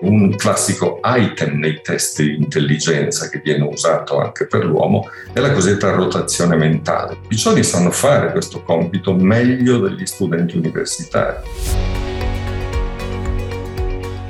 Un classico item nei test di intelligenza che viene usato anche per l'uomo è la cosiddetta rotazione mentale. I giovani sanno fare questo compito meglio degli studenti universitari.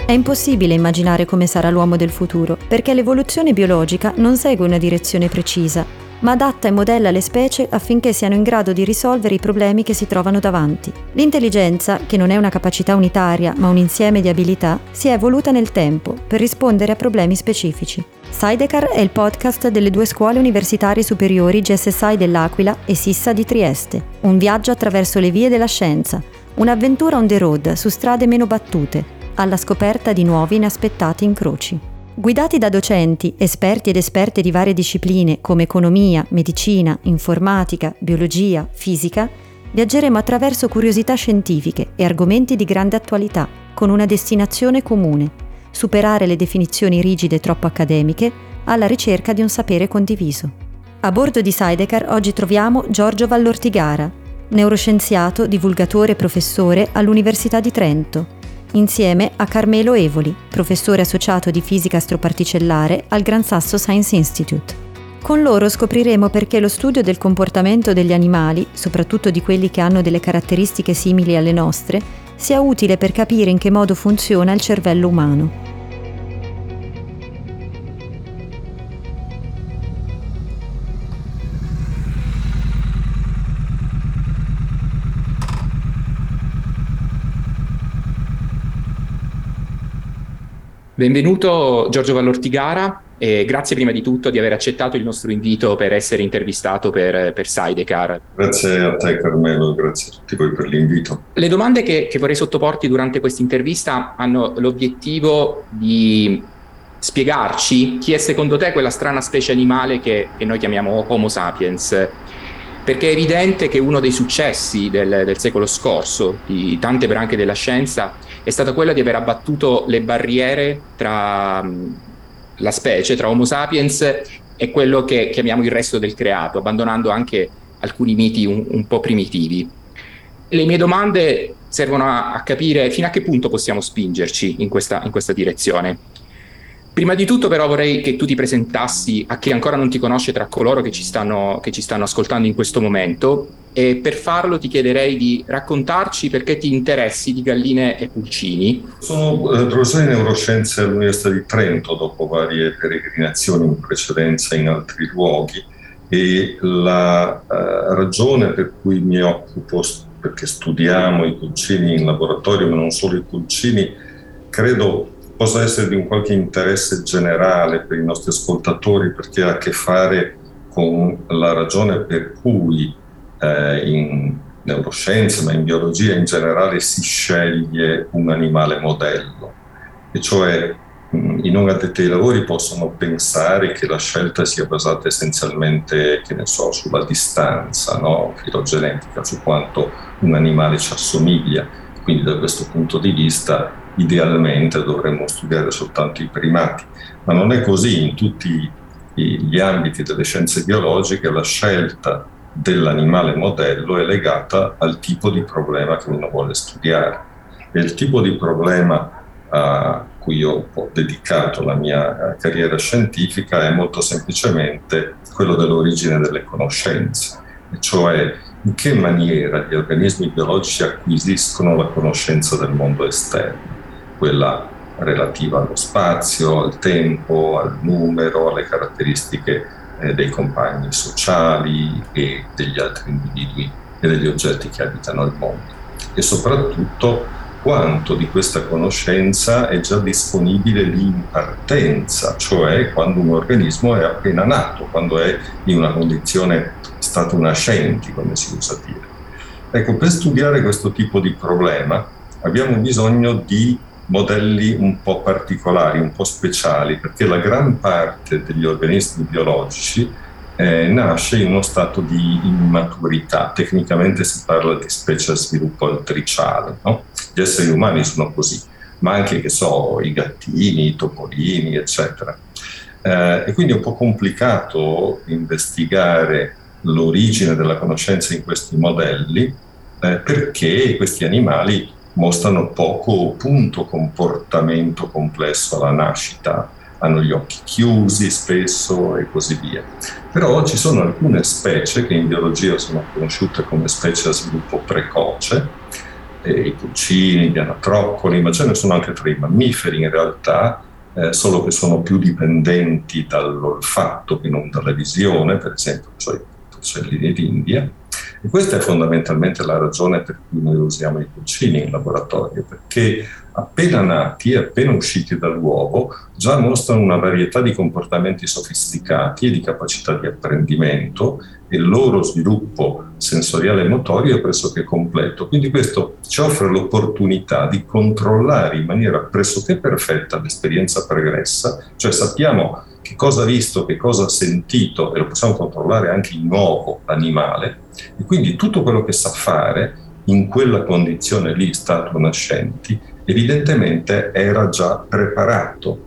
È impossibile immaginare come sarà l'uomo del futuro, perché l'evoluzione biologica non segue una direzione precisa, ma adatta e modella le specie affinché siano in grado di risolvere i problemi che si trovano davanti. L'intelligenza, che non è una capacità unitaria ma un insieme di abilità, si è evoluta nel tempo per rispondere a problemi specifici. Sidecar è il podcast delle due scuole universitarie superiori GSSI dell'Aquila e Sissa di Trieste. Un viaggio attraverso le vie della scienza, un'avventura on the road su strade meno battute, alla scoperta di nuovi inaspettati incroci. Guidati da docenti, esperti ed esperte di varie discipline come economia, medicina, informatica, biologia, fisica, viaggeremo attraverso curiosità scientifiche e argomenti di grande attualità, con una destinazione comune, superare le definizioni rigide troppo accademiche alla ricerca di un sapere condiviso. A bordo di Sidecar oggi troviamo Giorgio Vallortigara, neuroscienziato, divulgatore e professore all'Università di Trento, insieme a Carmelo Evoli, professore associato di fisica astroparticellare al Gran Sasso Science Institute. Con loro scopriremo perché lo studio del comportamento degli animali, soprattutto di quelli che hanno delle caratteristiche simili alle nostre, sia utile per capire in che modo funziona il cervello umano. Benvenuto Giorgio Vallortigara e grazie prima di tutto di aver accettato il nostro invito per essere intervistato per, per Sidecar. Grazie a te Carmelo, grazie a tutti voi per l'invito. Le domande che, che vorrei sottoporti durante questa intervista hanno l'obiettivo di spiegarci chi è secondo te quella strana specie animale che, che noi chiamiamo Homo sapiens perché è evidente che uno dei successi del, del, secolo scorso di tante branche della scienza è stato quello di aver abbattuto le barriere tra mm, la specie, tra Homo sapiens e quello che chiamiamo il resto del creato, abbandonando anche alcuni miti un, un po' primitivi. Le mie domande servono a, a, capire fino a che punto possiamo spingerci in questa, in questa direzione. Prima di tutto però vorrei che tu ti presentassi a chi ancora non ti conosce tra coloro che ci stanno, che ci stanno ascoltando in questo momento e per farlo ti chiederei di raccontarci perché ti interessi di galline e pulcini. Sono eh, professore di neuroscienze all'Università di Trento dopo varie peregrinazioni in precedenza in altri luoghi e la eh, ragione per cui mi occupo, perché studiamo i pulcini in laboratorio, ma non solo i pulcini, credo possa essere di un qualche interesse generale per i nostri ascoltatori perché ha a che fare con la ragione per cui eh, in neuroscienze, ma in biologia in generale si sceglie un animale modello, e cioè i non addetti ai lavori possono pensare che la scelta sia basata essenzialmente, so, sulla distanza no? filogenetica, su quanto un animale ci assomiglia. Quindi da questo punto di vista idealmente dovremmo studiare soltanto i primati, ma non è così in tutti gli ambiti delle scienze biologiche la scelta dell'animale modello è legata al tipo di problema che uno vuole studiare. E il tipo di problema a cui ho dedicato la mia eh, carriera scientifica è molto semplicemente quello dell'origine delle conoscenze, cioè in che maniera gli organismi biologici acquisiscono la conoscenza del mondo esterno quella relativa allo spazio, al tempo, al numero, alle caratteristiche eh, dei compagni sociali e degli altri individui e degli oggetti che abitano il mondo. E soprattutto quanto di questa conoscenza è già disponibile lì in partenza, cioè quando un organismo è appena nato, quando è in una condizione stato nascenti, come si usa dire. Ecco, per studiare questo tipo di problema abbiamo bisogno di modelli un po' particolari, un po' speciali, perché la gran parte degli organismi biologici eh, nasce in uno stato di immaturità. Tecnicamente si parla di specie a sviluppo altriciale. No? Gli esseri umani sono così, ma anche, che so, i gattini, i topolini, eccetera. Eh, e quindi è un po' complicato investigare l'origine della conoscenza in questi modelli, eh, perché questi animali mostrano poco punto comportamento complesso alla nascita, hanno gli occhi chiusi spesso e così via. Però ci sono alcune specie che in biologia sono conosciute come specie a sviluppo precoce, i pulcini, gli anatroccoli, ma ce ne sono anche tra i mammiferi in realtà, eh, solo che sono più dipendenti dall'olfatto che non dalla visione, per esempio i porcellini d'India. E questa è fondamentalmente la ragione per cui noi usiamo i pulcini in laboratorio, perché appena nati, appena usciti dall'uovo, già mostrano una varietà di comportamenti sofisticati e di capacità di apprendimento e il loro sviluppo sensoriale e motorio è pressoché completo. Quindi questo ci offre l'opportunità di controllare in maniera pressoché perfetta l'esperienza pregressa, cioè sappiamo che cosa ha visto, che cosa ha sentito e lo possiamo controllare anche in nuovo animale e quindi tutto quello che sa fare in quella condizione lì, stato nascenti, evidentemente era già preparato,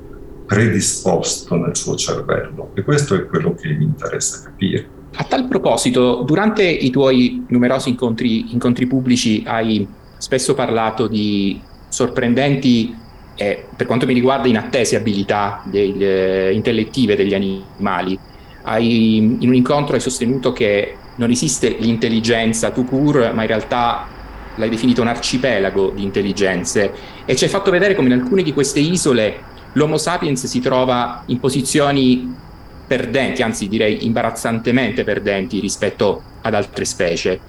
predisposto nel suo cervello e questo è quello che mi interessa capire. A tal proposito, durante i tuoi numerosi incontri, incontri pubblici hai spesso parlato di sorprendenti e, per quanto mi riguarda, inattese abilità del, eh, intellettive degli animali. Hai, in un incontro hai sostenuto che non esiste l'intelligenza tout court, ma in realtà l'hai definito un arcipelago di intelligenze e ci hai fatto vedere come in alcune di queste isole l'Homo sapiens si trova in posizioni perdenti, anzi direi imbarazzantemente perdenti rispetto ad altre specie.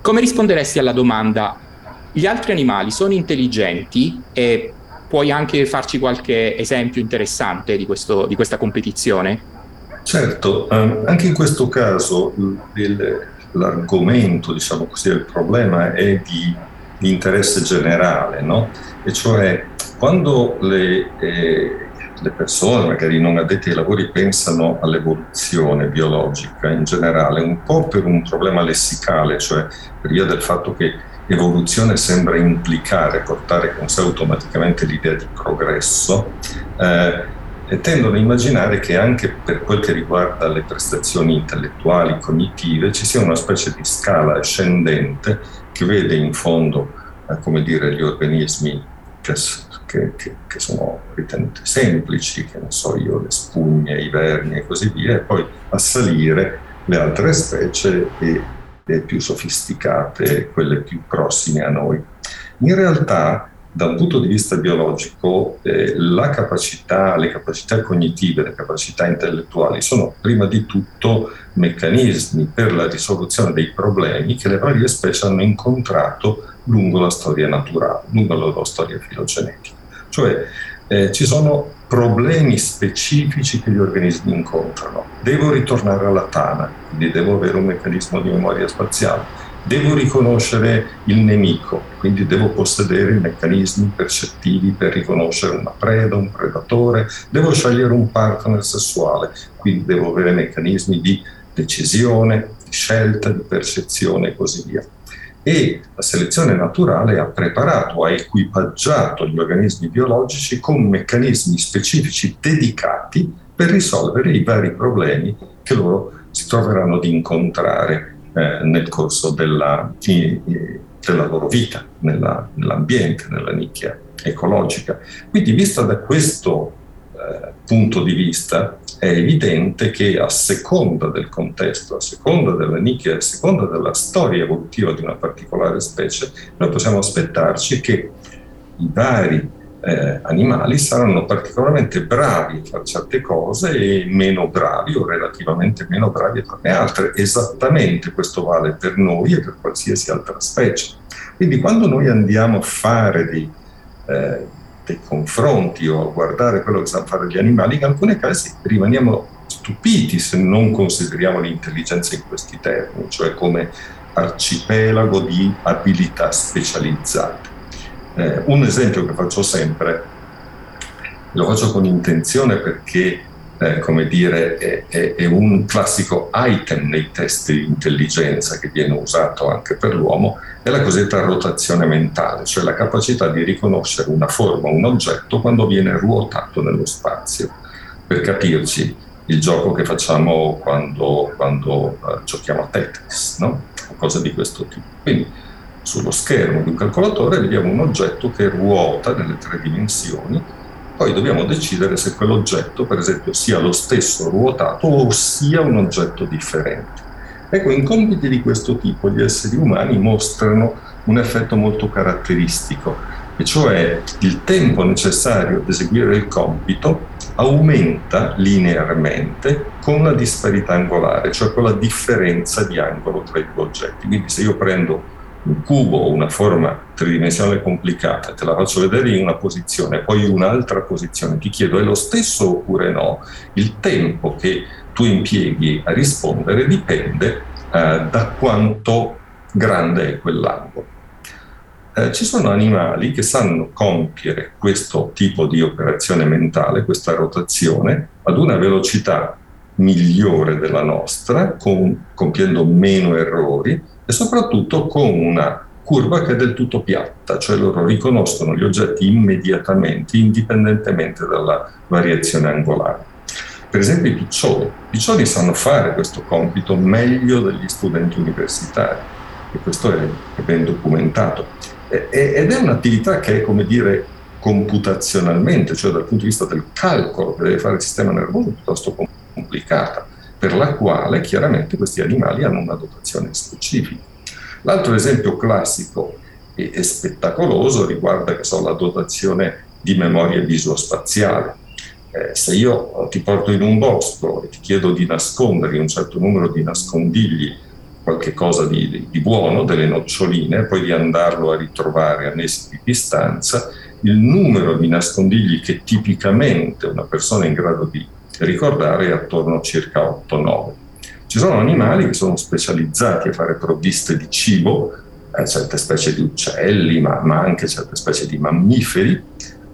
Come risponderesti alla domanda, gli altri animali sono intelligenti e puoi anche farci qualche esempio interessante di, questo, di questa competizione? Certo, um, anche in questo caso il, l'argomento, diciamo così, il problema è di, di interesse generale, no? E cioè quando le, eh, le persone, magari non addetti ai lavori, pensano all'evoluzione biologica in generale, un po' per un problema lessicale, cioè per via del fatto che evoluzione sembra implicare, portare con sé automaticamente l'idea di progresso, eh, e tendono a immaginare che anche per quel che riguarda le prestazioni intellettuali, cognitive, ci sia una specie di scala ascendente che vede in fondo, eh, come dire, gli organismi che, che, che, sono ritenuti semplici, che ne so io, le spugne, i vermi e così via, e poi a salire le altre specie e le più sofisticate, quelle più prossime a noi. In realtà da un punto di vista biologico eh, capacità, le capacità cognitive, le capacità intellettuali sono prima di tutto meccanismi per la risoluzione dei problemi che le varie specie hanno incontrato lungo la storia naturale, lungo la loro storia filogenetica. Cioè eh, ci sono problemi specifici che gli organismi incontrano. Devo ritornare alla tana, quindi devo avere un meccanismo di memoria spaziale devo riconoscere il nemico, quindi devo possedere i meccanismi percettivi per riconoscere una preda, un predatore, devo scegliere un partner sessuale, quindi devo avere meccanismi di decisione, di scelta, di percezione e così via. E la selezione naturale ha preparato, ha equipaggiato gli organismi biologici con meccanismi specifici dedicati per risolvere i vari problemi che loro si troveranno ad incontrare eh, nel corso della, della loro vita, nella, nell'ambiente, nella nicchia ecologica. Quindi vista da questo eh, punto di vista è evidente che a seconda del contesto, a seconda della nicchia, a seconda della storia evolutiva di una particolare specie, noi possiamo aspettarci che i vari eh, animali saranno particolarmente bravi a fare certe cose e meno bravi o relativamente meno bravi a farne altre. Esattamente questo vale per noi e per qualsiasi altra specie. Quindi quando noi andiamo a fare dei, eh, dei confronti o a guardare quello che sanno fare gli animali, in alcuni casi rimaniamo stupiti se non consideriamo l'intelligenza in questi termini, cioè come arcipelago di abilità specializzate. Eh, un esempio che faccio sempre, lo faccio con intenzione perché, eh, come dire, è, è, è, un classico item nei test di intelligenza che viene usato anche per l'uomo, è la cosiddetta rotazione mentale, cioè la capacità di riconoscere una forma, un oggetto quando viene ruotato nello spazio. Per capirci, il gioco che facciamo quando, quando uh, giochiamo a Tetris, no? Cose di questo tipo. Quindi, sullo schermo di un calcolatore vediamo un oggetto che ruota nelle tre dimensioni, poi dobbiamo decidere se quell'oggetto, per esempio, sia lo stesso ruotato o sia un oggetto differente. Ecco, in compiti di questo tipo gli esseri umani mostrano un effetto molto caratteristico, e cioè il tempo necessario ad eseguire il compito aumenta linearmente con la disparità angolare, cioè con la differenza di angolo tra i due oggetti. Quindi se io prendo un cubo o una forma tridimensionale complicata, te la faccio vedere in una posizione, poi un'altra posizione, ti chiedo è lo stesso oppure no, il tempo che tu impieghi a rispondere dipende eh, da quanto grande è quell'angolo. Eh, ci sono animali che sanno compiere questo tipo di operazione mentale, questa rotazione, ad una velocità migliore della nostra, con, compiendo meno errori e soprattutto con una curva che è del tutto piatta, cioè loro riconoscono gli oggetti immediatamente, indipendentemente dalla variazione angolare. Per esempio i piccioni. I piccioni sanno fare questo compito meglio degli studenti universitari e questo è, è ben documentato. E, ed è un'attività che è, come dire, computazionalmente, cioè dal punto di vista del calcolo che deve fare il sistema nervoso, piuttosto complicata, per la quale chiaramente questi animali hanno una dotazione specifica. L'altro esempio classico e, e spettacoloso riguarda so, la dotazione di memoria visuospaziale. Eh, se io ti porto in un bosco e ti chiedo di nascondere un certo numero di nascondigli qualche cosa di, di, buono, delle noccioline, poi di andarlo a ritrovare a mesi di distanza, il numero di nascondigli che tipicamente una persona è in grado di ricordare attorno a circa 8-9. Ci sono animali che sono specializzati a fare provviste di cibo, eh, certe specie di uccelli, ma, ma, anche certe specie di mammiferi,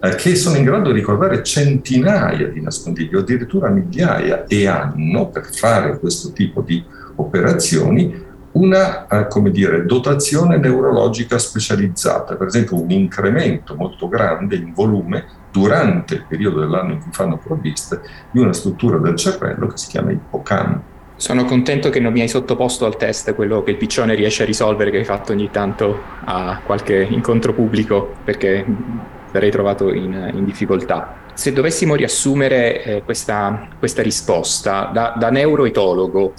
eh, che sono in grado di ricordare centinaia di nascondigli o addirittura migliaia e hanno, per fare questo tipo di operazioni, una eh, dire, dotazione neurologica specializzata, per esempio un incremento molto grande in volume durante il periodo dell'anno in cui fanno provviste di una struttura del cervello che si chiama ippocampo. Sono contento che non mi hai sottoposto al test quello che il piccione riesce a risolvere che hai fatto ogni tanto a qualche incontro pubblico perché sarei trovato in, in difficoltà. Se dovessimo riassumere eh, questa, questa, risposta da, da neuroetologo,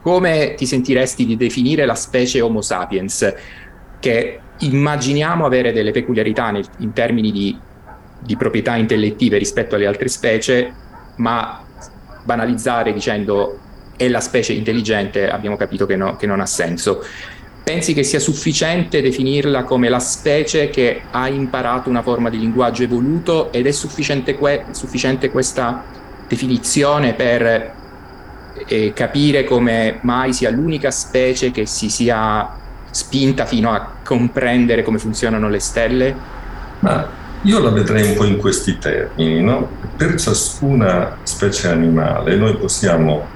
come ti sentiresti di definire la specie Homo sapiens, che immaginiamo avere delle peculiarità nel, in termini di, di proprietà intellettive rispetto alle altre specie, ma banalizzare dicendo è la specie intelligente abbiamo capito che, no, che non ha senso. Pensi che sia sufficiente definirla come la specie che ha imparato una forma di linguaggio evoluto ed è sufficiente, que- sufficiente questa definizione per e capire come mai sia l'unica specie che si sia spinta fino a comprendere come funzionano le stelle? Ma io la vedrei un po' in questi termini, no? Per ciascuna specie animale noi possiamo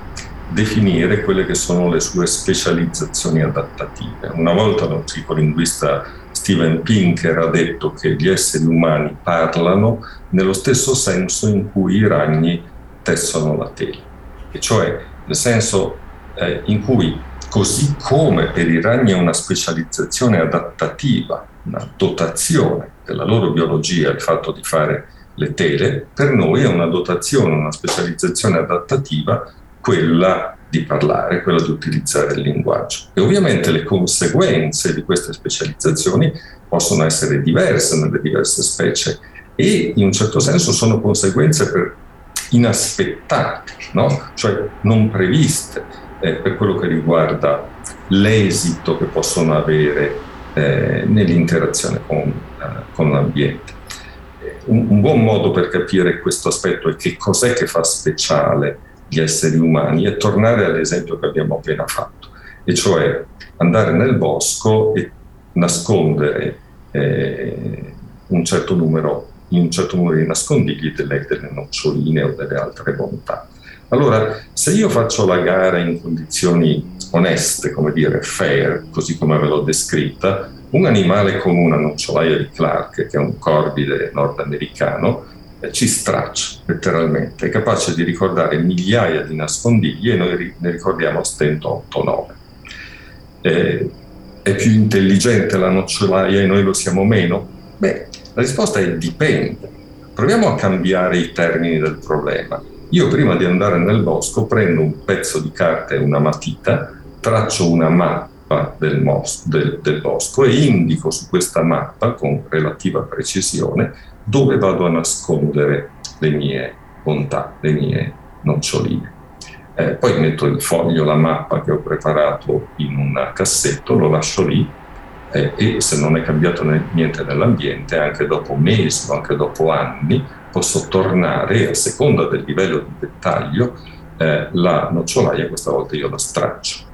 definire quelle che sono le sue specializzazioni adattative. Una volta lo psicolinguista Steven Pinker ha detto che gli esseri umani parlano nello stesso senso in cui i ragni tessono la tela, e cioè nel senso eh, in cui così come per i ragni è una specializzazione adattativa, una dotazione della loro biologia il fatto di fare le tele, per noi è una dotazione, una specializzazione adattativa quella di parlare, quella di utilizzare il linguaggio. E ovviamente le conseguenze di queste specializzazioni possono essere diverse nelle diverse specie e in un certo senso sono conseguenze per inaspettate, no? cioè non previste eh, per quello che riguarda l'esito che possono avere eh, nell'interazione con, eh, con l'ambiente. Un, un, buon modo per capire questo aspetto e che cos'è che fa speciale gli esseri umani è tornare all'esempio che abbiamo appena fatto, e cioè andare nel bosco e nascondere eh, un certo numero in un certo numero di nascondigli delle, delle noccioline o delle altre bontà. Allora, se io faccio la gara in condizioni oneste, come dire, fair, così come ve l'ho descritta, un animale come una nocciolaia di Clark, che è un corbide nordamericano, eh, ci straccia letteralmente, è capace di ricordare migliaia di nascondigli e noi ne ricordiamo a stento 8-9. Eh, è più intelligente la nocciolaia e noi lo siamo meno? Beh, la risposta è dipende. Proviamo a cambiare i termini del problema. Io prima di andare nel bosco prendo un pezzo di carta e una matita, traccio una mappa del, mos- del, del bosco e indico su questa mappa con relativa precisione dove vado a nascondere le mie bontà, le mie noccioline. Eh, poi metto il foglio, la mappa che ho preparato in un cassetto, lo lascio lì eh, e se non è cambiato niente nell'ambiente, anche dopo mesi o anche dopo anni, posso tornare a seconda del livello di dettaglio eh, la nocciolaia, questa volta io la straccio.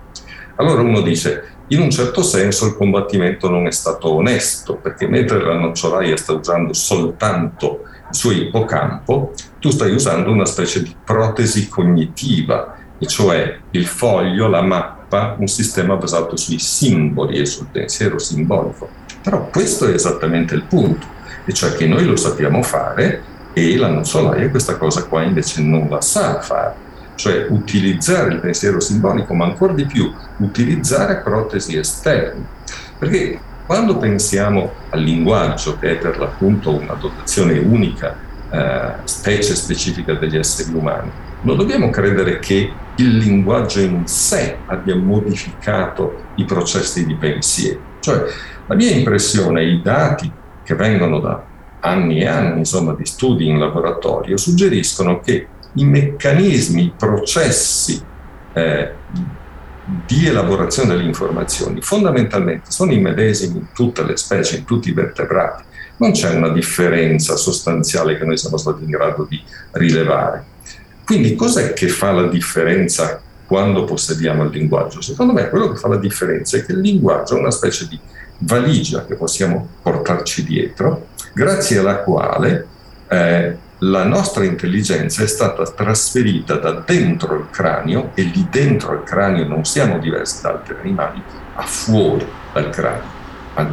Allora uno dice, in un certo senso il combattimento non è stato onesto, perché mentre la nocciolaia sta usando soltanto il suo ippocampo, tu stai usando una specie di protesi cognitiva, e cioè il foglio, la mappa, un sistema basato sui simboli e sul pensiero simbolico. Però questo è esattamente il punto, e cioè che noi lo sappiamo fare e la nocciolaia questa cosa qua invece non la sa fare cioè utilizzare il pensiero simbolico, ma ancora di più utilizzare protesi esterne. Perché quando pensiamo al linguaggio, che è per l'appunto una dotazione unica, eh, specie specifica degli esseri umani, non dobbiamo credere che il linguaggio in sé abbia modificato i processi di pensiero. Cioè, la mia impressione, i dati che vengono da anni e anni insomma, di studi in laboratorio suggeriscono che i meccanismi, i processi eh, di elaborazione delle informazioni fondamentalmente sono i medesimi in tutte le specie, in tutti i vertebrati. Non c'è una differenza sostanziale che noi siamo stati in grado di rilevare. Quindi cos'è che fa la differenza quando possediamo il linguaggio? Secondo me quello che fa la differenza è che il linguaggio è una specie di valigia che possiamo portarci dietro, grazie alla quale eh, la nostra intelligenza è stata trasferita da dentro il cranio, e lì dentro il cranio non siamo diversi da altri animali, a fuori dal cranio,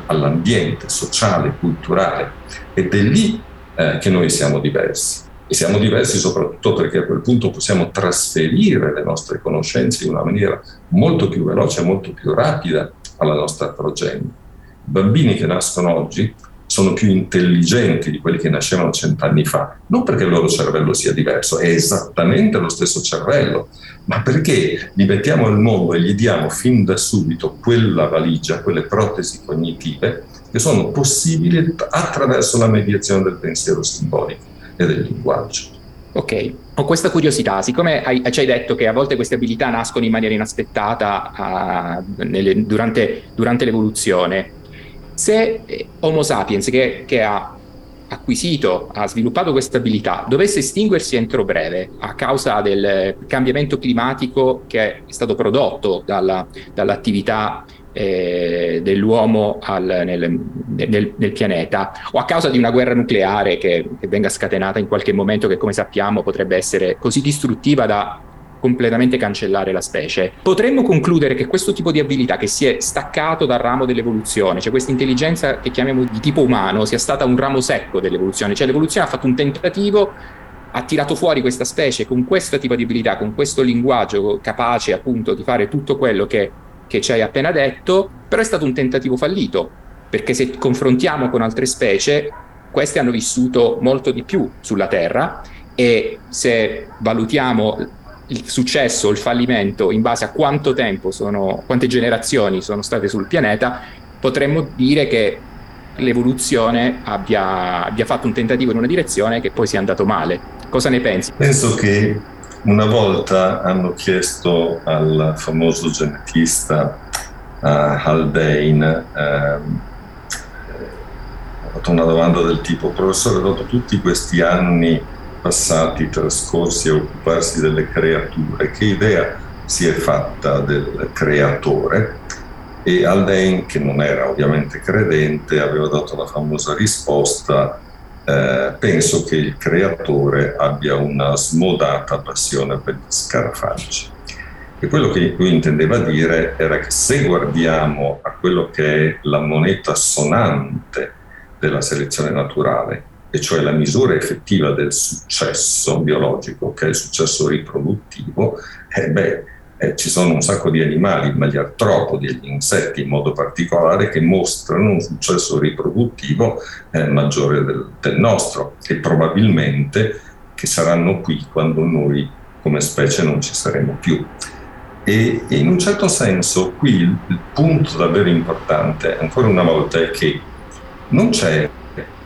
all'ambiente sociale, culturale, ed è lì eh, che noi siamo diversi. E siamo diversi soprattutto perché a quel punto possiamo trasferire le nostre conoscenze in una maniera molto più veloce, molto più rapida alla nostra progenie. I bambini che nascono oggi sono più intelligenti di quelli che nascevano cent'anni fa, non perché il loro cervello sia diverso, è esattamente lo stesso cervello, ma perché li mettiamo al mondo e gli diamo fin da subito quella valigia, quelle protesi cognitive che sono possibili attraverso la mediazione del pensiero simbolico e del linguaggio. Ok, ho questa curiosità, siccome hai, ci hai detto che a volte queste abilità nascono in maniera inaspettata uh, nelle, durante, durante l'evoluzione, se eh, Homo sapiens, che, che ha acquisito, ha sviluppato questa abilità, dovesse estinguersi entro breve a causa del cambiamento climatico che è stato prodotto dalla, dall'attività eh, dell'uomo al, nel, nel, nel, pianeta o a causa di una guerra nucleare che, che venga scatenata in qualche momento che come sappiamo potrebbe essere così distruttiva da completamente cancellare la specie. Potremmo concludere che questo tipo di abilità che si è staccato dal ramo dell'evoluzione, cioè questa intelligenza che chiamiamo di tipo umano, sia stata un ramo secco dell'evoluzione, cioè l'evoluzione ha fatto un tentativo ha tirato fuori questa specie con questo tipo di abilità, con questo linguaggio capace appunto di fare tutto quello che, che ci hai appena detto, però è stato un tentativo fallito, perché se confrontiamo con altre specie, queste hanno vissuto molto di più sulla Terra e se valutiamo il successo o il fallimento in base a quanto tempo sono, quante generazioni sono state sul pianeta, potremmo dire che l'evoluzione abbia, abbia fatto un tentativo in una direzione che poi sia andato male. Cosa ne pensi? Penso che una volta hanno chiesto al famoso genetista uh, Haldane, uh, ha fatto una domanda del tipo, professore, dopo tutti questi anni passati trascorsi a occuparsi delle creature, che idea si è fatta del creatore? E Aldain, che non era ovviamente credente, aveva dato la famosa risposta eh, penso che il creatore abbia una smodata passione per gli scarafaggi. E quello che lui intendeva dire era che se guardiamo a quello che è la moneta sonante della selezione naturale, e cioè la misura effettiva del successo biologico, che è il successo riproduttivo, eh beh, eh, ci sono un sacco di animali, ma gli artropodi e gli insetti in modo particolare, che mostrano un successo riproduttivo eh, maggiore del, del nostro e probabilmente che saranno qui quando noi come specie non ci saremo più. E, e in un certo senso qui il, il punto davvero importante, ancora una volta, è che non c'è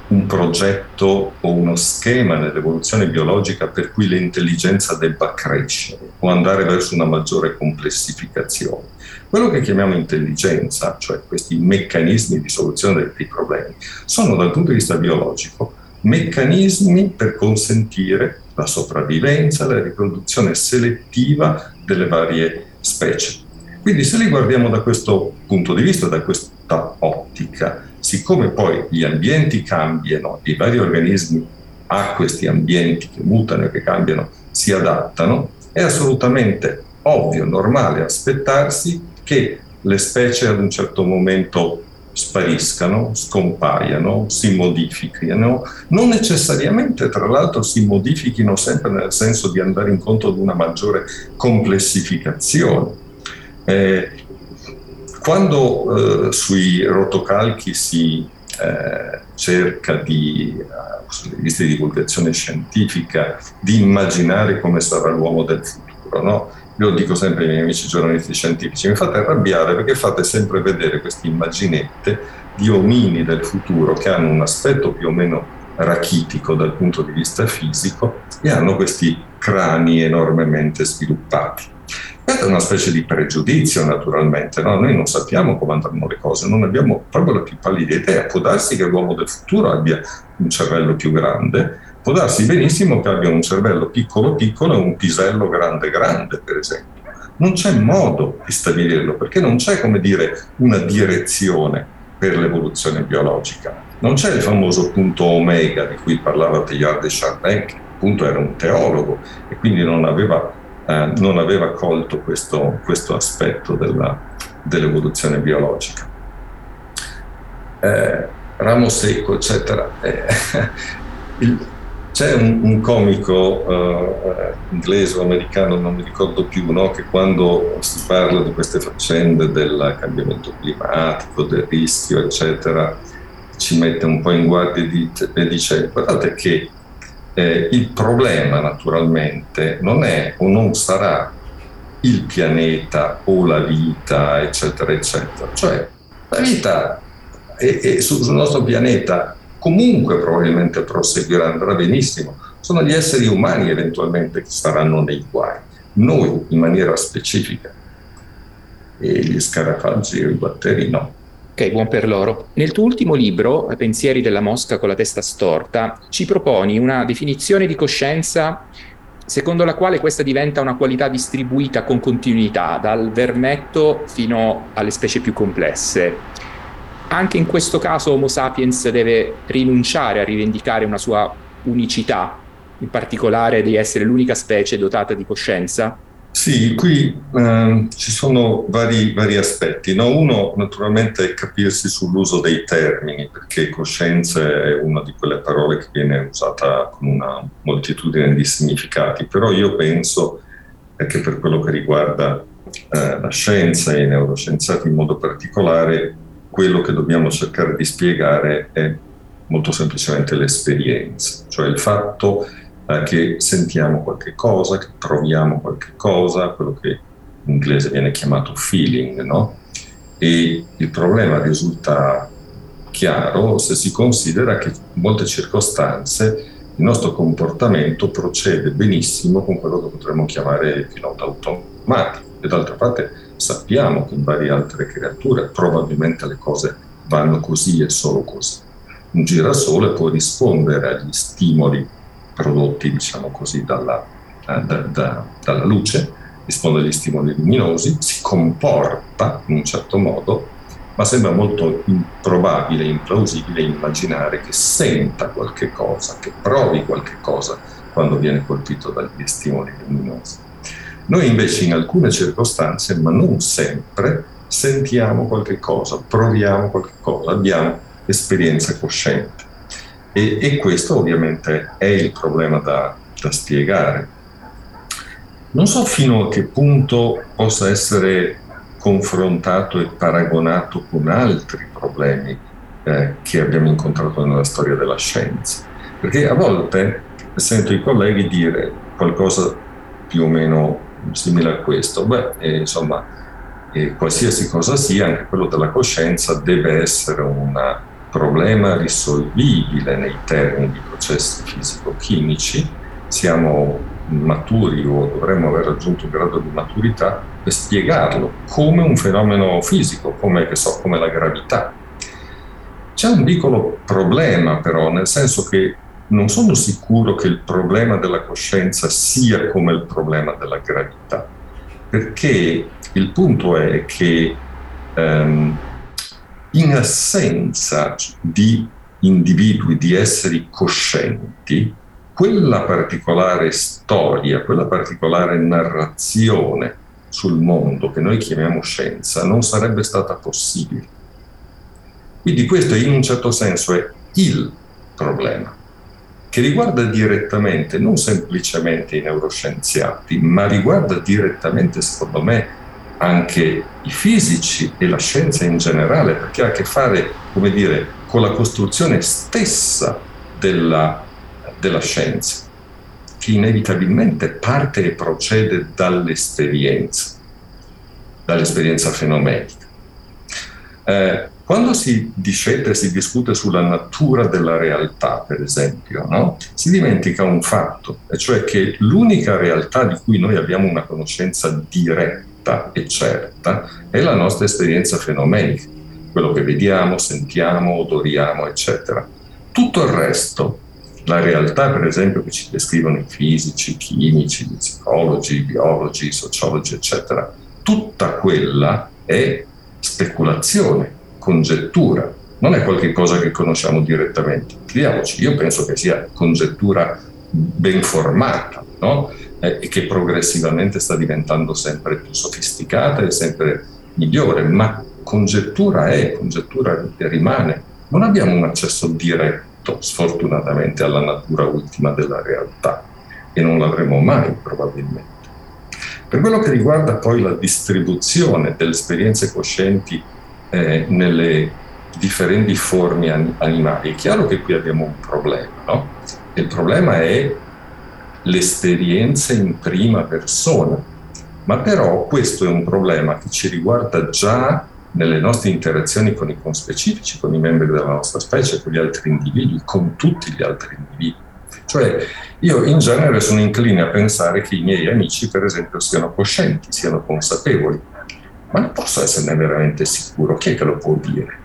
un progetto o uno schema nell'evoluzione biologica per cui l'intelligenza debba crescere o andare verso una maggiore complessificazione. Quello che chiamiamo intelligenza, cioè questi meccanismi di soluzione dei problemi, sono dal punto di vista biologico meccanismi per consentire la sopravvivenza, la riproduzione selettiva delle varie specie. Quindi se li guardiamo da questo punto di vista, da questa ottica, siccome poi gli ambienti cambiano, i vari organismi a questi ambienti che mutano e che cambiano si adattano, è assolutamente ovvio, normale aspettarsi che le specie ad un certo momento spariscano, scompaiano, si modifichino, non necessariamente tra l'altro si modifichino sempre nel senso di andare incontro ad una maggiore complessificazione. Eh, quando eh, sui rotocalchi si eh, cerca di, uh, sulle riviste di divulgazione scientifica, di immaginare come sarà l'uomo del futuro, no? Io dico sempre ai miei amici giornalisti scientifici, mi fate arrabbiare perché fate sempre vedere queste immaginette di omini del futuro che hanno un aspetto più o meno rachitico dal punto di vista fisico e hanno questi crani enormemente sviluppati. Questa è una specie di pregiudizio naturalmente, no? noi non sappiamo come andranno le cose, non abbiamo proprio la più pallida idea, può darsi che l'uomo del futuro abbia un cervello più grande, può darsi benissimo che abbia un cervello piccolo piccolo e un pisello grande grande per esempio. Non c'è modo di stabilirlo perché non c'è come dire una direzione per l'evoluzione biologica. Non c'è il famoso punto omega di cui parlava Teilhard de Chardin, che appunto era un teologo e quindi non aveva eh, non aveva colto questo, questo aspetto della, dell'evoluzione biologica. Eh, ramo secco, eccetera. Eh, il, c'è un, un comico uh, inglese o americano, non mi ricordo più, no? che quando si parla di queste faccende del cambiamento climatico, del rischio, eccetera, ci mette un po' in guardia e dice guardate che eh, il problema naturalmente non è o non sarà il pianeta o la vita, eccetera, eccetera. Cioè la vita è, è sul, nostro pianeta comunque probabilmente proseguirà, andrà benissimo. Sono gli esseri umani eventualmente che saranno nei guai, noi in maniera specifica e gli scarafaggi e i batteri no. Ok, buon per loro. Nel tuo ultimo libro, Pensieri della mosca con la testa storta, ci proponi una definizione di coscienza secondo la quale questa diventa una qualità distribuita con continuità, dal vermetto fino alle specie più complesse. Anche in questo caso Homo sapiens deve rinunciare a rivendicare una sua unicità, in particolare di essere l'unica specie dotata di coscienza? Sì, qui eh, ci sono vari, vari aspetti. No? Uno naturalmente è capirsi sull'uso dei termini, perché coscienza è una di quelle parole che viene usata con una moltitudine di significati, però io penso che per quello che riguarda eh, la scienza e i neuroscienziati in modo particolare, quello che dobbiamo cercare di spiegare è molto semplicemente l'esperienza, cioè il fatto che eh, che sentiamo qualche cosa, che proviamo qualche cosa, quello che in inglese viene chiamato feeling, no? E il problema risulta chiaro se si considera che in molte circostanze il nostro comportamento procede benissimo con quello che potremmo chiamare il pilota automatico. E d'altra parte sappiamo che in varie altre creature probabilmente le cose vanno così e solo così. Un girasole può rispondere agli stimoli prodotti, diciamo così, dalla, eh, da, da, dalla luce, risponde agli stimoli luminosi, si comporta in un certo modo, ma sembra molto improbabile, implausibile immaginare che senta qualche cosa, che provi qualche cosa quando viene colpito dagli stimoli luminosi. Noi invece in alcune circostanze, ma non sempre, sentiamo qualche cosa, proviamo qualche cosa, abbiamo esperienza cosciente. E, e questo ovviamente è il problema da, da spiegare. non so fino a che punto possa essere confrontato e paragonato con altri problemi eh, che abbiamo incontrato nella storia della scienza. Perché a volte sento i colleghi dire qualcosa più o meno simile a questo. Beh, eh, insomma, eh, qualsiasi cosa sia, anche quello della coscienza deve essere un problema risolvibile nei termini di processi fisico-chimici. Siamo maturi o dovremmo aver raggiunto un grado di maturità per spiegarlo come un fenomeno fisico, come, so, come la gravità. C'è un piccolo problema però, nel senso che non sono sicuro che il problema della coscienza sia come il problema della gravità, perché il punto è che um, in assenza di individui, di esseri coscienti, quella particolare storia, quella particolare narrazione sul mondo che noi chiamiamo scienza non sarebbe stata possibile. Quindi questo in un certo senso è il problema, che riguarda direttamente non semplicemente i neuroscienziati, ma riguarda direttamente, secondo me, anche i fisici e la scienza in generale, perché ha a che fare, come dire, con la costruzione stessa della della scienza, che inevitabilmente parte e procede dall'esperienza, dall'esperienza fenomenica. Eh, quando si discete, si discute sulla natura della realtà, per esempio, no? si dimentica un fatto, e cioè che l'unica realtà di cui noi abbiamo una conoscenza diretta e certa è la nostra esperienza fenomenica, quello che vediamo, sentiamo, odoriamo, eccetera. Tutto il resto la realtà, per esempio, che ci descrivono i fisici, i chimici, gli psicologi, i biologi, i sociologi, eccetera, tutta quella è speculazione, congettura, non è qualcosa che conosciamo direttamente. Chiediamoci, io penso che sia congettura ben formata, no? Eh, che progressivamente sta diventando sempre più sofisticata e sempre migliore, ma congettura è, congettura rimane. Non abbiamo un accesso diretto sfortunatamente alla natura ultima della realtà e non l'avremo mai probabilmente. Per quello che riguarda poi la distribuzione delle esperienze coscienti eh, nelle differenti forme animali, è chiaro che qui abbiamo un problema, no? Il problema è l'esperienza in prima persona, ma però questo è un problema che ci riguarda già nelle nostre interazioni con i conspecifici, con i membri della nostra specie, con gli altri individui, con tutti gli altri individui. Cioè, io in genere sono incline a pensare che i miei amici, per esempio, siano coscienti, siano consapevoli, ma non posso esserne veramente sicuro. Chi è che lo può dire?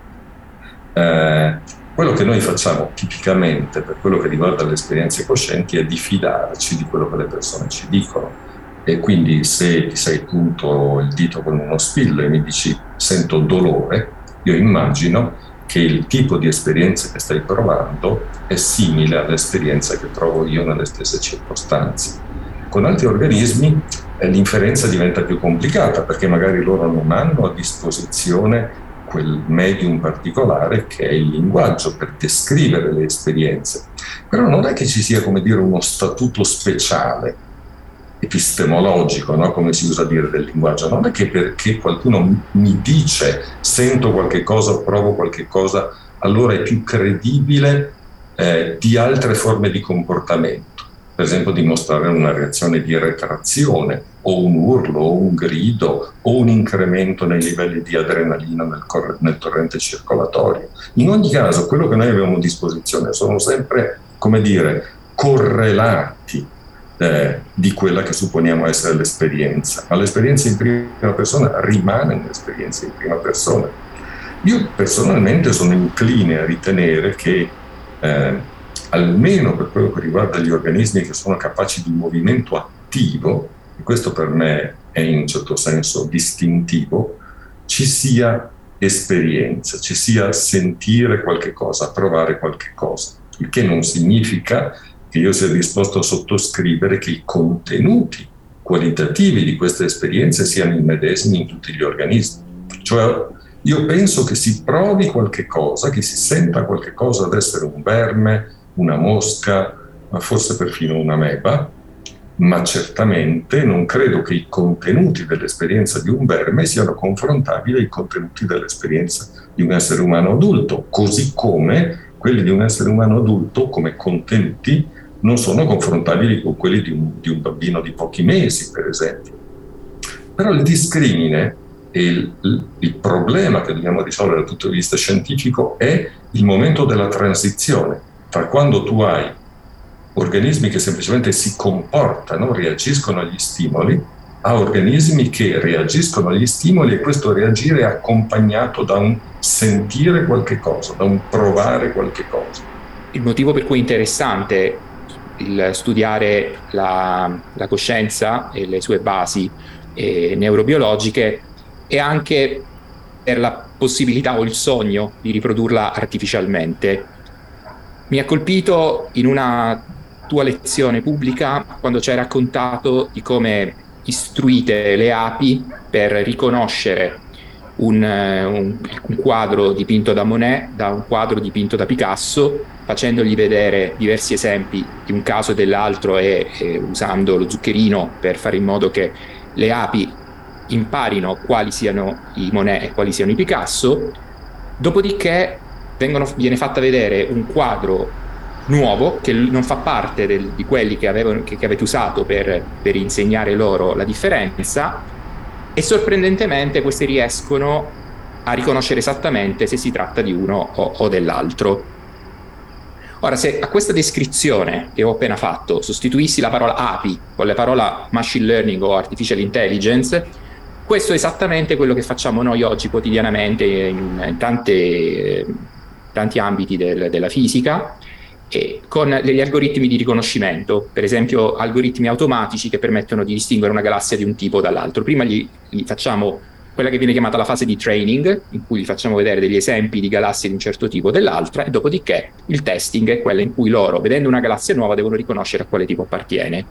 Eh, quello che noi facciamo tipicamente per quello che riguarda le esperienze coscienti è di fidarci di quello che le persone ci dicono e quindi se ti sei punto il dito con uno spillo e mi dici sento dolore, io immagino che il tipo di esperienza che stai provando è simile all'esperienza che provo io nelle stesse circostanze. Con altri organismi eh, l'inferenza diventa più complicata perché magari loro non hanno a disposizione quel medium particolare che è il linguaggio per descrivere le esperienze. Però non è che ci sia, come dire, uno statuto speciale epistemologico, no? come si usa dire del linguaggio, non è che perché qualcuno mi dice sento qualche cosa, provo qualche cosa, allora è più credibile eh, di altre forme di comportamento, per esempio dimostrare una reazione di retrazione o un urlo o un grido o un incremento nei livelli di adrenalina nel, cor- nel torrente circolatorio. In ogni caso, quello che noi abbiamo a disposizione sono sempre, come dire, correlati eh, di quella che supponiamo essere l'esperienza, ma l'esperienza in prima persona rimane un'esperienza in prima persona. Io personalmente sono incline a ritenere che eh, almeno per quello che riguarda gli organismi che sono capaci di movimento attivo, e questo per me è in un certo senso distintivo, ci sia esperienza, ci sia sentire qualche cosa, provare qualche cosa, il che non significa che io sia disposto a sottoscrivere che i contenuti qualitativi di queste esperienze siano i medesimi in tutti gli organismi. Cioè, io penso che si provi qualche cosa, che si senta qualche cosa ad essere un verme, una mosca, forse perfino una meba, ma certamente non credo che i contenuti dell'esperienza di un verme siano confrontabili ai contenuti dell'esperienza di un essere umano adulto, così come quelli di un essere umano adulto come contenuti non sono confrontabili con quelli di un, di un bambino di pochi mesi, per esempio. Però il discrimine e il, il, problema che dobbiamo risolvere dal punto di vista scientifico è il momento della transizione tra quando tu hai organismi che semplicemente si comportano, reagiscono agli stimoli, a organismi che reagiscono agli stimoli e questo reagire è accompagnato da un sentire qualche cosa, da un provare qualche cosa. Il motivo per cui è interessante studiare la, la coscienza e le sue basi eh, neurobiologiche e anche per la possibilità o il sogno di riprodurla artificialmente. Mi ha colpito in una tua lezione pubblica quando ci hai raccontato di come istruite le api per riconoscere un, un, un, quadro dipinto da Monet da un quadro dipinto da Picasso, facendogli vedere diversi esempi di un caso e dell'altro e, e usando lo zuccherino per fare in modo che le api imparino quali siano i Monet e quali siano i Picasso, dopodiché vengono, viene fatta vedere un quadro nuovo che non fa parte del, di quelli che, avevano, che, che avete usato per, per, insegnare loro la differenza e sorprendentemente questi riescono a riconoscere esattamente se si tratta di uno o, o dell'altro. Ora, se a questa descrizione che ho appena fatto sostituissi la parola API con la parola machine learning o artificial intelligence, questo è esattamente quello che facciamo noi oggi quotidianamente in tante, tanti ambiti del, della fisica con degli algoritmi di riconoscimento, per esempio algoritmi automatici che permettono di distinguere una galassia di un tipo dall'altro. Prima gli, gli facciamo quella che viene chiamata la fase di training, in cui gli facciamo vedere degli esempi di galassie di un certo tipo o dell'altra, e dopodiché il testing è quella in cui loro, vedendo una galassia nuova, devono riconoscere a quale tipo appartiene.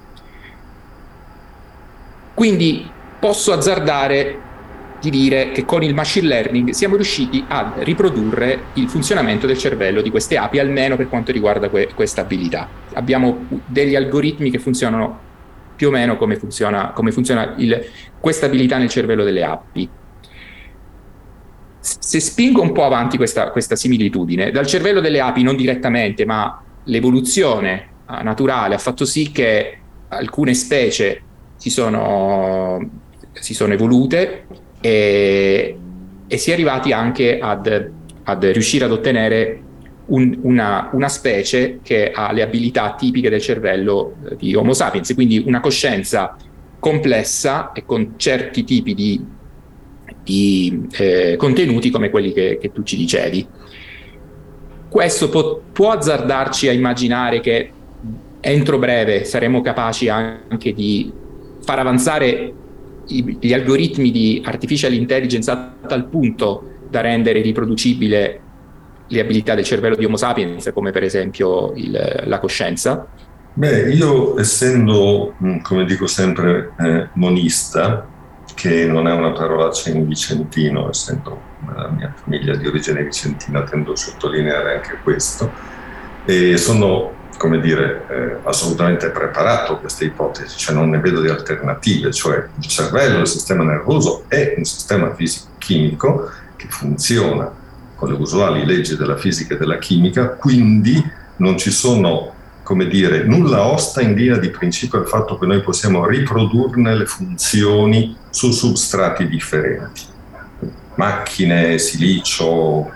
Quindi posso azzardare di dire che con il machine learning siamo riusciti a riprodurre il funzionamento del cervello di queste api, almeno per quanto riguarda que- questa abilità. Abbiamo degli algoritmi che funzionano più o meno come funziona, come funziona il, questa abilità nel cervello delle api. Se spingo un po' avanti questa, questa similitudine, dal cervello delle api non direttamente, ma l'evoluzione naturale ha fatto sì che alcune specie si sono si sono evolute e, e si è arrivati anche ad, ad riuscire ad ottenere un, una, una, specie che ha le abilità tipiche del cervello eh, di Homo sapiens, quindi una coscienza complessa e con certi tipi di, di eh, contenuti come quelli che, che, tu ci dicevi. Questo può, può azzardarci a immaginare che entro breve saremo capaci anche di far avanzare gli algoritmi di artificial intelligence a tal punto da rendere riproducibile le abilità del cervello di Homo sapiens, come per esempio il, la coscienza? Beh, io essendo, mm, come dico sempre, eh, monista, che non è una parolaccia in vicentino, essendo la mia famiglia di origine vicentina, tendo a sottolineare anche questo, e sono come dire, eh, assolutamente preparato a queste ipotesi, cioè non ne vedo di alternative, cioè il cervello, il sistema nervoso è un sistema fisico-chimico che funziona con le usuali leggi della fisica e della chimica, quindi non ci sono, come dire, nulla osta in linea di principio al fatto che noi possiamo riprodurne le funzioni su substrati differenti. Macchine, silicio,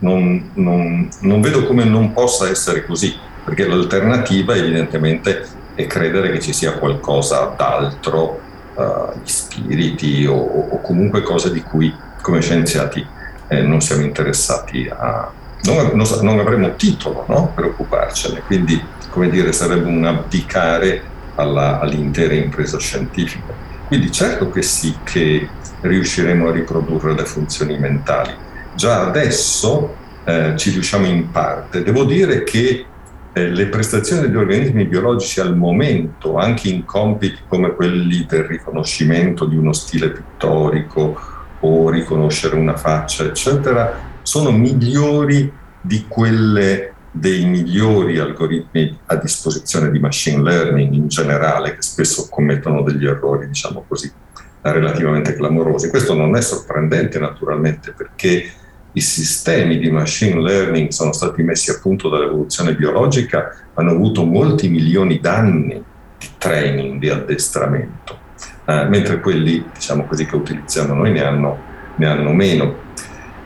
non, non, non vedo come non possa essere così perché l'alternativa evidentemente è credere che ci sia qualcosa d'altro, uh, gli spiriti o, o, comunque cose di cui come scienziati eh, non siamo interessati a... Non, non, non avremo titolo no? per occuparcene, quindi come dire sarebbe un abdicare alla, all'intera impresa scientifica. Quindi certo che sì che riusciremo a riprodurre le funzioni mentali. Già adesso eh, ci riusciamo in parte. Devo dire che eh, le prestazioni degli organismi biologici al momento, anche in compiti come quelli del riconoscimento di uno stile pittorico o riconoscere una faccia, eccetera, sono migliori di quelle dei migliori algoritmi a disposizione di machine learning in generale, che spesso commettono degli errori, diciamo così, relativamente clamorosi. Questo non è sorprendente naturalmente perché i sistemi di machine learning sono stati messi a punto dall'evoluzione biologica, hanno avuto molti milioni d'anni di training, di addestramento, eh, mentre quelli, diciamo così, che utilizziamo noi ne hanno, ne hanno meno.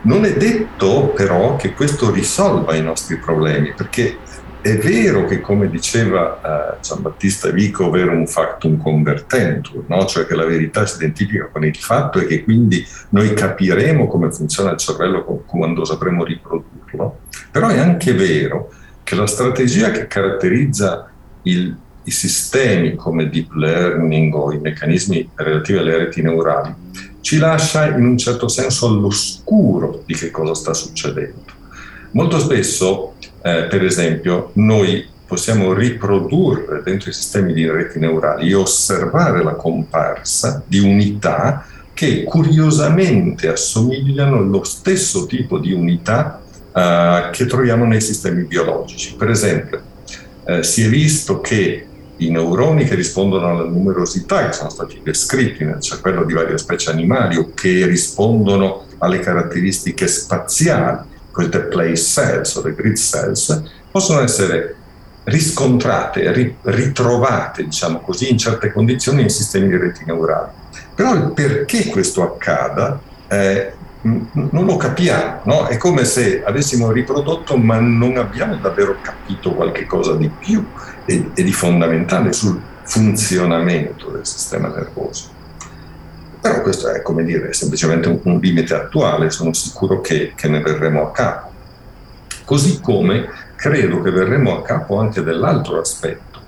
Non è detto però che questo risolva i nostri problemi, perché è vero che, come diceva uh, Giambattista Vico, verum factum convertentur, no? cioè che la verità si identifica con il fatto e che quindi noi capiremo come funziona il cervello quando sapremo riprodurlo, però è anche vero che la strategia che caratterizza il, i sistemi come deep learning o i meccanismi relativi alle reti neurali ci lascia in un certo senso all'oscuro di che cosa sta succedendo. Molto spesso, eh, per esempio, noi possiamo riprodurre dentro i sistemi di reti neurali e osservare la comparsa di unità che curiosamente assomigliano allo stesso tipo di unità eh, che troviamo nei sistemi biologici. Per esempio, eh, si è visto che i neuroni che rispondono alla numerosità che sono stati descritti nel cervello di varie specie animali o che rispondono alle caratteristiche spaziali, queste place cells o le grid cells, possono essere riscontrate, ritrovate, diciamo così, in certe condizioni in sistemi di reti neurali. Però il perché questo accada eh, non lo capiamo, no? è come se avessimo riprodotto ma non abbiamo davvero capito qualche cosa di più e, e di fondamentale sul funzionamento del sistema nervoso. Però questo è come dire, semplicemente un, un limite attuale, sono sicuro che, che ne verremo a capo. Così come credo che verremo a capo anche dell'altro aspetto,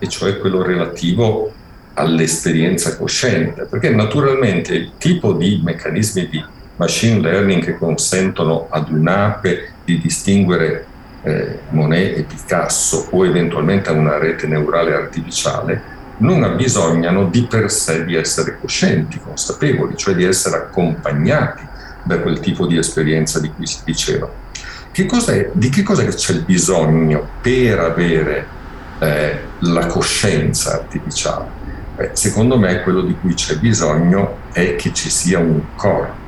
e cioè quello relativo all'esperienza cosciente, perché naturalmente il tipo di meccanismi di machine learning che consentono ad un'ape di distinguere eh, Monet e Picasso o eventualmente a una rete neurale artificiale non abbisognano di per sé di essere coscienti, consapevoli, cioè di essere accompagnati da quel tipo di esperienza di cui si diceva. Che di che cosa c'è il bisogno per avere eh, la coscienza artificiale? Beh, secondo me quello di cui c'è bisogno è che ci sia un corpo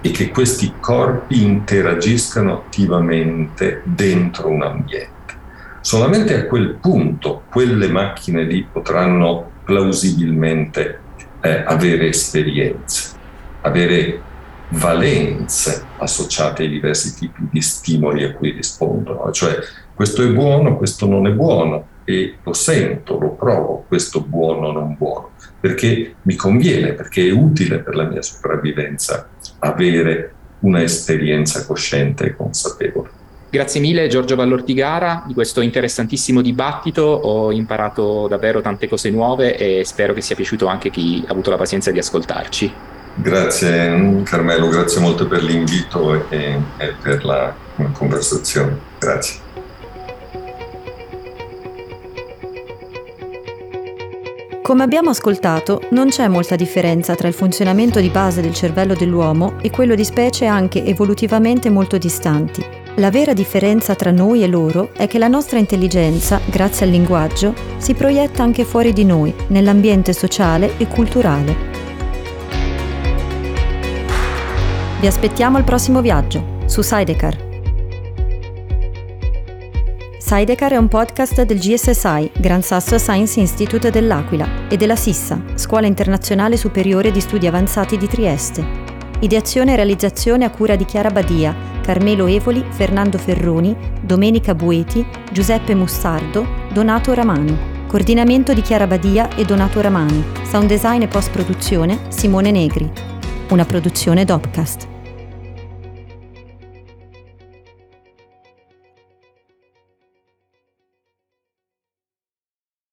e che questi corpi interagiscano attivamente dentro un ambiente. Solamente a quel punto quelle macchine lì potranno plausibilmente eh, avere esperienze, avere valenze associate ai diversi tipi di stimoli a cui rispondono, cioè questo è buono, questo non è buono e lo sento, lo provo, questo buono non buono, perché mi conviene, perché è utile per la mia sopravvivenza avere un'esperienza cosciente e consapevole. Grazie mille Giorgio Vallortigara di questo interessantissimo dibattito, ho imparato davvero tante cose nuove e spero che sia piaciuto anche chi ha avuto la pazienza di ascoltarci. Grazie Carmelo, grazie molto per l'invito e, e per la conversazione. Grazie. Come abbiamo ascoltato, non c'è molta differenza tra il funzionamento di base del cervello dell'uomo e quello di specie anche evolutivamente molto distanti. La vera differenza tra noi e loro è che la nostra intelligenza, grazie al linguaggio, si proietta anche fuori di noi, nell'ambiente sociale e culturale. Vi aspettiamo al prossimo viaggio, su Sidecar. Sidecar è un podcast del GSSI, Gran Sasso Science Institute dell'Aquila, e della SISSA, Scuola Internazionale Superiore di Studi Avanzati di Trieste. Ideazione e realizzazione a cura di Chiara Badia, Carmelo Evoli, Fernando Ferroni, Domenica Bueti, Giuseppe Mussardo, Donato Ramani. Coordinamento di Chiara Badia e Donato Ramani. Sound design e post produzione Simone Negri. Una produzione Dopcast.